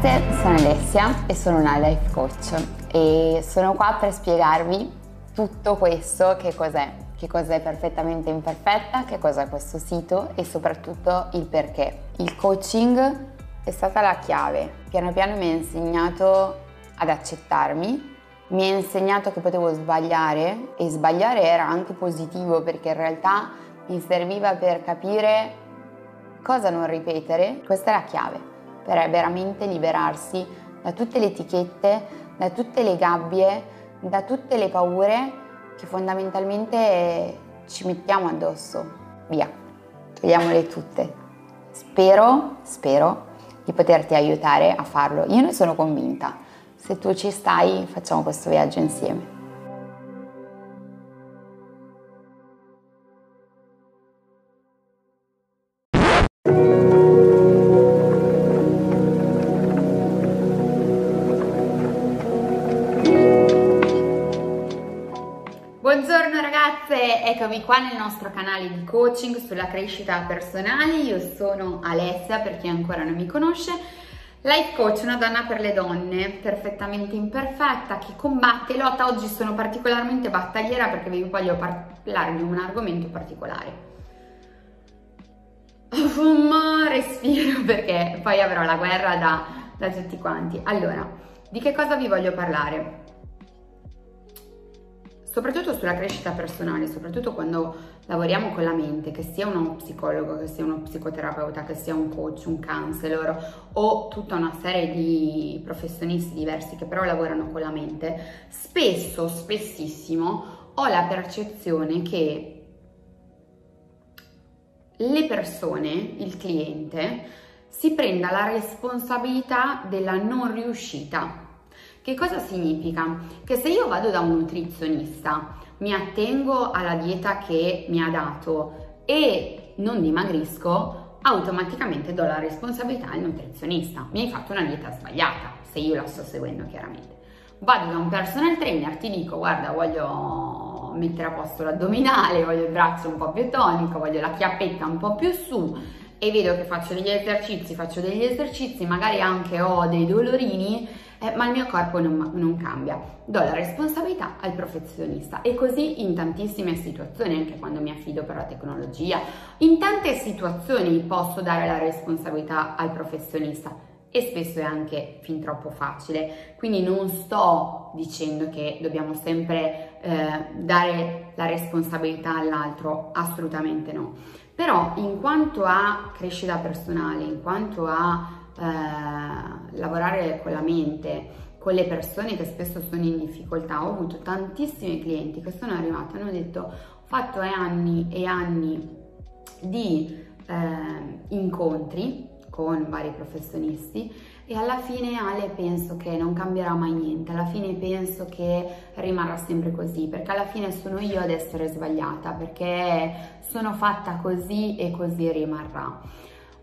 ragazze, sono Alessia e sono una life coach e sono qua per spiegarvi tutto questo, che cos'è, che cos'è perfettamente imperfetta, che cos'è questo sito e soprattutto il perché. Il coaching è stata la chiave, piano piano mi ha insegnato ad accettarmi, mi ha insegnato che potevo sbagliare e sbagliare era anche positivo perché in realtà mi serviva per capire cosa non ripetere, questa è la chiave per veramente liberarsi da tutte le etichette, da tutte le gabbie, da tutte le paure che fondamentalmente ci mettiamo addosso. Via, togliamole tutte. Spero, spero di poterti aiutare a farlo. Io ne sono convinta. Se tu ci stai, facciamo questo viaggio insieme. Eccomi qua nel nostro canale di coaching sulla crescita personale. Io sono Alessia, per chi ancora non mi conosce, life coach, una donna per le donne, perfettamente imperfetta, che combatte lotta. Oggi sono particolarmente battagliera perché vi voglio parlare di un argomento particolare. Fumma, respiro perché poi avrò la guerra da, da tutti quanti. Allora, di che cosa vi voglio parlare? Soprattutto sulla crescita personale, soprattutto quando lavoriamo con la mente, che sia uno psicologo, che sia uno psicoterapeuta, che sia un coach, un counselor o tutta una serie di professionisti diversi che però lavorano con la mente, spesso, spessissimo ho la percezione che le persone, il cliente, si prenda la responsabilità della non riuscita che cosa significa? Che se io vado da un nutrizionista, mi attengo alla dieta che mi ha dato e non dimagrisco, automaticamente do la responsabilità al nutrizionista. Mi hai fatto una dieta sbagliata, se io la sto seguendo chiaramente. Vado da un personal trainer, ti dico guarda voglio mettere a posto l'addominale, voglio il braccio un po' più tonico, voglio la chiappetta un po' più su e vedo che faccio degli esercizi, faccio degli esercizi, magari anche ho dei dolorini eh, ma il mio corpo non, non cambia. Do la responsabilità al professionista e così in tantissime situazioni, anche quando mi affido per la tecnologia, in tante situazioni posso dare la responsabilità al professionista e spesso è anche fin troppo facile. Quindi non sto dicendo che dobbiamo sempre eh, dare la responsabilità all'altro, assolutamente no. Però in quanto a crescita personale, in quanto a eh, lavorare con la mente, con le persone che spesso sono in difficoltà. Ho avuto tantissimi clienti che sono arrivati e hanno detto ho fatto anni e anni di eh, incontri con vari professionisti e alla fine Ale penso che non cambierà mai niente, alla fine penso che rimarrà sempre così, perché alla fine sono io ad essere sbagliata, perché sono fatta così e così rimarrà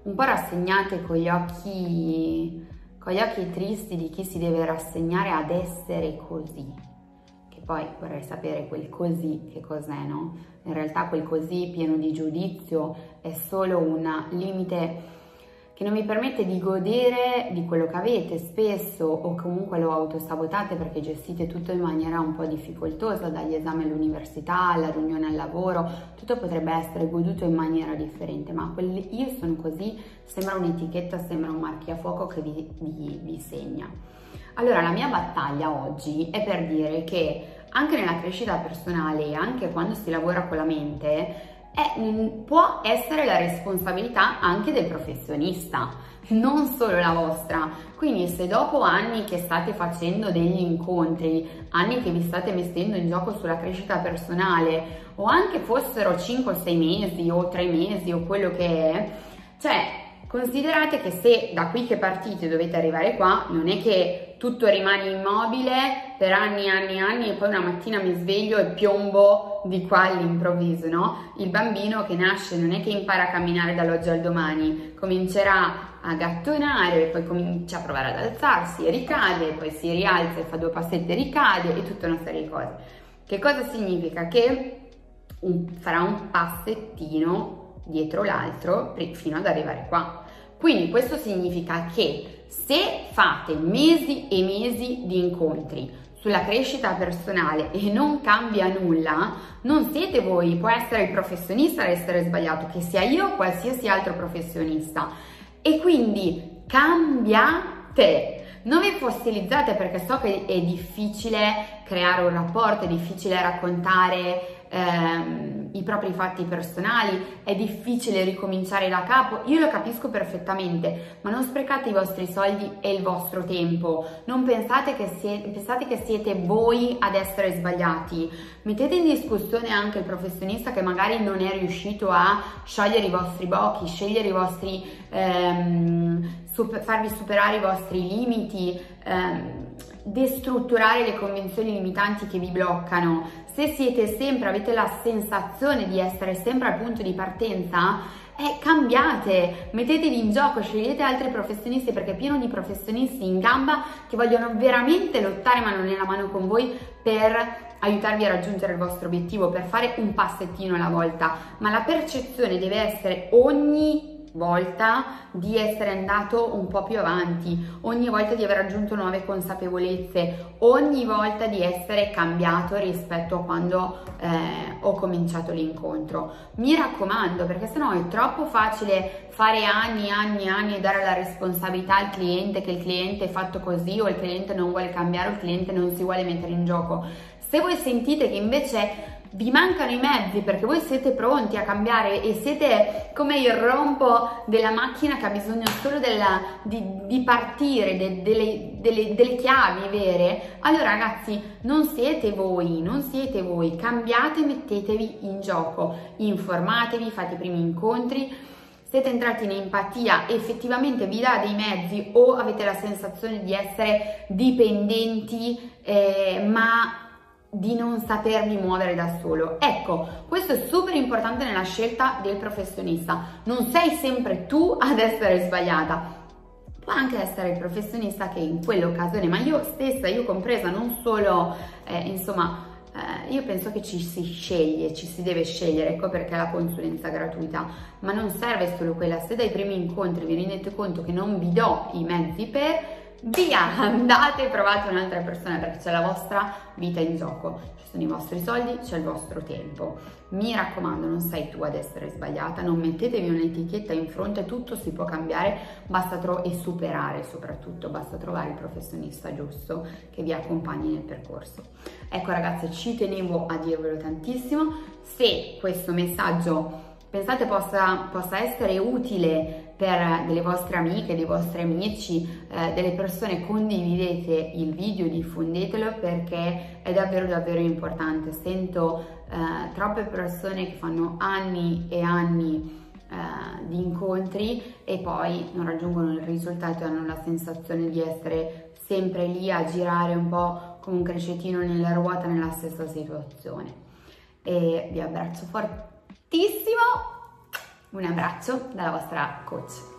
un po' rassegnate con gli occhi, con gli occhi tristi di chi si deve rassegnare ad essere così. Che poi vorrei sapere quel così che cos'è, no? In realtà quel così pieno di giudizio è solo un limite che non vi permette di godere di quello che avete spesso o comunque lo autosabotate perché gestite tutto in maniera un po' difficoltosa, dagli esami all'università, alla riunione al lavoro, tutto potrebbe essere goduto in maniera differente, ma quelli, io sono così sembra un'etichetta, sembra un marchiafuoco che vi, vi, vi segna. Allora la mia battaglia oggi è per dire che anche nella crescita personale, anche quando si lavora con la mente, è, può essere la responsabilità anche del professionista, non solo la vostra. Quindi se dopo anni che state facendo degli incontri, anni che vi state mettendo in gioco sulla crescita personale, o anche fossero 5 o 6 mesi o 3 mesi o quello che è, cioè considerate che se da qui che partite dovete arrivare qua, non è che tutto rimane immobile per anni e anni e anni e poi una mattina mi sveglio e piombo di qua all'improvviso, no? Il bambino che nasce non è che impara a camminare dall'oggi al domani, comincerà a gattonare, poi comincia a provare ad alzarsi, ricade, poi si rialza e fa due passetti e ricade e tutta una serie di cose. Che cosa significa? Che un, farà un passettino dietro l'altro fino ad arrivare qua Quindi questo significa che se fate mesi e mesi di incontri sulla crescita personale e non cambia nulla, non siete voi, può essere il professionista ad essere sbagliato, che sia io o qualsiasi altro professionista. E quindi cambiate. Non vi fossilizzate perché so che è difficile creare un rapporto, è difficile raccontare ehm, i propri fatti personali, è difficile ricominciare da capo, io lo capisco perfettamente, ma non sprecate i vostri soldi e il vostro tempo, non pensate che, siete, pensate che siete voi ad essere sbagliati, mettete in discussione anche il professionista che magari non è riuscito a sciogliere i vostri blocchi, scegliere i vostri, ehm, super, farvi superare i vostri limiti, ehm, destrutturare le convenzioni limitanti che vi bloccano, se siete sempre, avete la sensazione di essere sempre al punto di partenza, eh, cambiate, mettetevi in gioco, scegliete altri professionisti perché è pieno di professionisti in gamba che vogliono veramente lottare mano nella mano con voi per aiutarvi a raggiungere il vostro obiettivo, per fare un passettino alla volta, ma la percezione deve essere ogni volta di essere andato un po' più avanti, ogni volta di aver raggiunto nuove consapevolezze, ogni volta di essere cambiato rispetto a quando eh, ho cominciato l'incontro. Mi raccomando, perché sennò è troppo facile fare anni, anni, anni e dare la responsabilità al cliente che il cliente è fatto così o il cliente non vuole cambiare o il cliente non si vuole mettere in gioco. Se voi sentite che invece vi mancano i mezzi perché voi siete pronti a cambiare e siete come il rompo della macchina che ha bisogno solo della, di, di, partire, de, delle, delle, delle chiavi vere, allora ragazzi non siete voi, non siete voi, cambiate, mettetevi in gioco, informatevi, fate i primi incontri, siete entrati in empatia, effettivamente vi dà dei mezzi o avete la sensazione di essere dipendenti, eh, ma di non sapervi muovere da solo. Ecco, questo è super importante nella scelta del professionista. Non sei sempre tu ad essere sbagliata. Può anche essere il professionista che in quell'occasione, ma io stessa, io compresa, non solo, eh, insomma, eh, io penso che ci si sceglie, ci si deve scegliere, ecco perché la consulenza gratuita, ma non serve solo quella. Se dai primi incontri vi rendete conto che non vi do i mezzi per via, andate e provate un'altra persona perché c'è la vostra vita in gioco, ci sono i vostri soldi, c'è il vostro tempo. Mi raccomando, non sei tu ad essere sbagliata, non mettetevi un'etichetta in fronte, tutto si può cambiare, basta trovare e superare soprattutto, basta trovare il professionista giusto che vi accompagni nel percorso. Ecco ragazze, ci tenevo a dirvelo tantissimo, se questo messaggio pensate possa, possa essere utile per delle vostre amiche, dei vostri amici, eh, delle persone, condividete il video, diffondetelo perché è davvero davvero importante. Sento eh, troppe persone che fanno anni e anni eh, di incontri e poi non raggiungono il risultato e hanno la sensazione di essere sempre lì a girare un po' come un crescetino nella ruota nella stessa situazione. E vi abbraccio fortissimo un abbraccio dalla vostra coach.